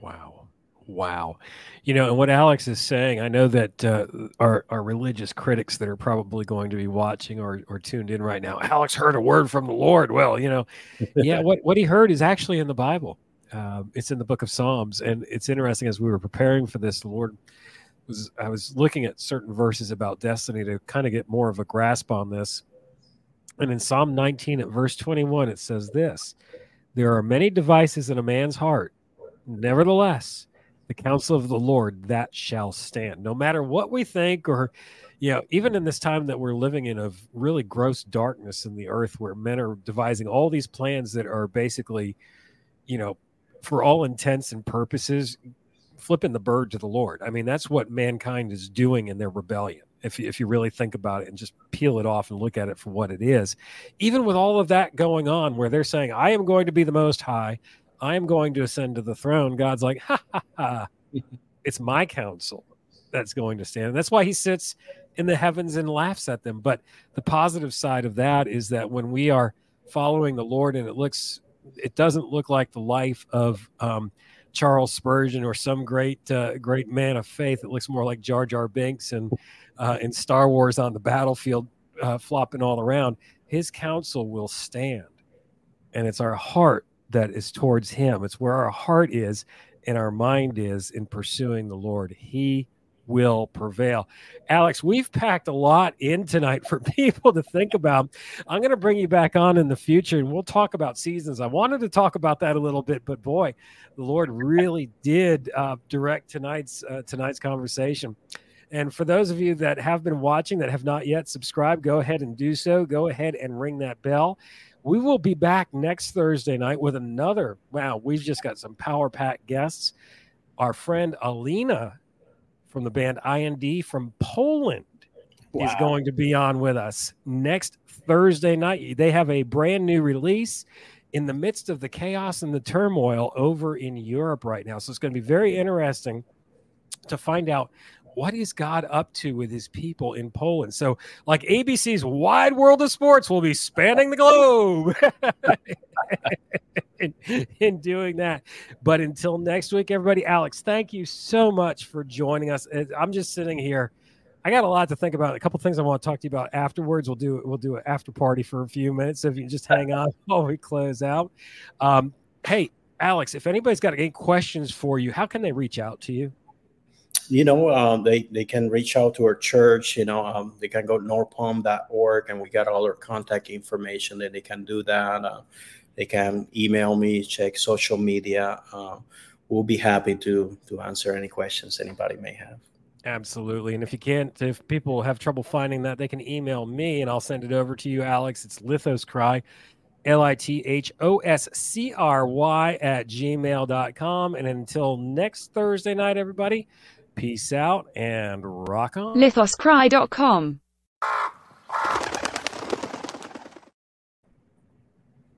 Wow. Wow. You know, and what Alex is saying, I know that uh, our, our religious critics that are probably going to be watching or, or tuned in right now, Alex heard a word from the Lord. Well, you know, yeah, what, what he heard is actually in the Bible. Uh, it's in the book of Psalms. And it's interesting as we were preparing for this, the Lord was I was looking at certain verses about destiny to kind of get more of a grasp on this. And in Psalm 19 at verse 21 it says this, there are many devices in a man's heart. Nevertheless, the counsel of the Lord that shall stand. No matter what we think or you know, even in this time that we're living in of really gross darkness in the earth where men are devising all these plans that are basically, you know, for all intents and purposes flipping the bird to the Lord. I mean, that's what mankind is doing in their rebellion. If you, if you really think about it and just peel it off and look at it for what it is, even with all of that going on, where they're saying, "I am going to be the Most High, I am going to ascend to the throne," God's like, "Ha ha ha! it's my counsel that's going to stand." And that's why He sits in the heavens and laughs at them. But the positive side of that is that when we are following the Lord and it looks, it doesn't look like the life of um, Charles Spurgeon or some great uh, great man of faith. It looks more like Jar Jar Binks and uh, in Star Wars on the battlefield, uh, flopping all around. His counsel will stand, and it's our heart that is towards Him. It's where our heart is and our mind is in pursuing the Lord. He will prevail. Alex, we've packed a lot in tonight for people to think about. I'm going to bring you back on in the future and we'll talk about seasons. I wanted to talk about that a little bit, but boy, the Lord really did uh, direct tonight's uh, tonight's conversation. And for those of you that have been watching that have not yet subscribed, go ahead and do so. Go ahead and ring that bell. We will be back next Thursday night with another. Wow, we've just got some power pack guests. Our friend Alina from the band IND from Poland wow. is going to be on with us next Thursday night. They have a brand new release in the midst of the chaos and the turmoil over in Europe right now. So it's going to be very interesting to find out what is God up to with his people in Poland? So, like ABC's Wide World of Sports will be spanning the globe. in, in doing that. But until next week, everybody, Alex, thank you so much for joining us. I'm just sitting here. I got a lot to think about. A couple things I want to talk to you about afterwards. We'll do we'll do an after party for a few minutes. So if you just hang on while we close out. Um, hey, Alex, if anybody's got any questions for you, how can they reach out to you? You know, um, they, they can reach out to our church. You know, um, they can go to norpalm.org and we got all our contact information that they can do that. Uh, they can email me, check social media. Uh, we'll be happy to to answer any questions anybody may have. Absolutely. And if you can't, if people have trouble finding that, they can email me and I'll send it over to you, Alex. It's lithoscry, L I T H O S C R Y at gmail.com. And until next Thursday night, everybody, Peace out and rock on. LithosCry.com.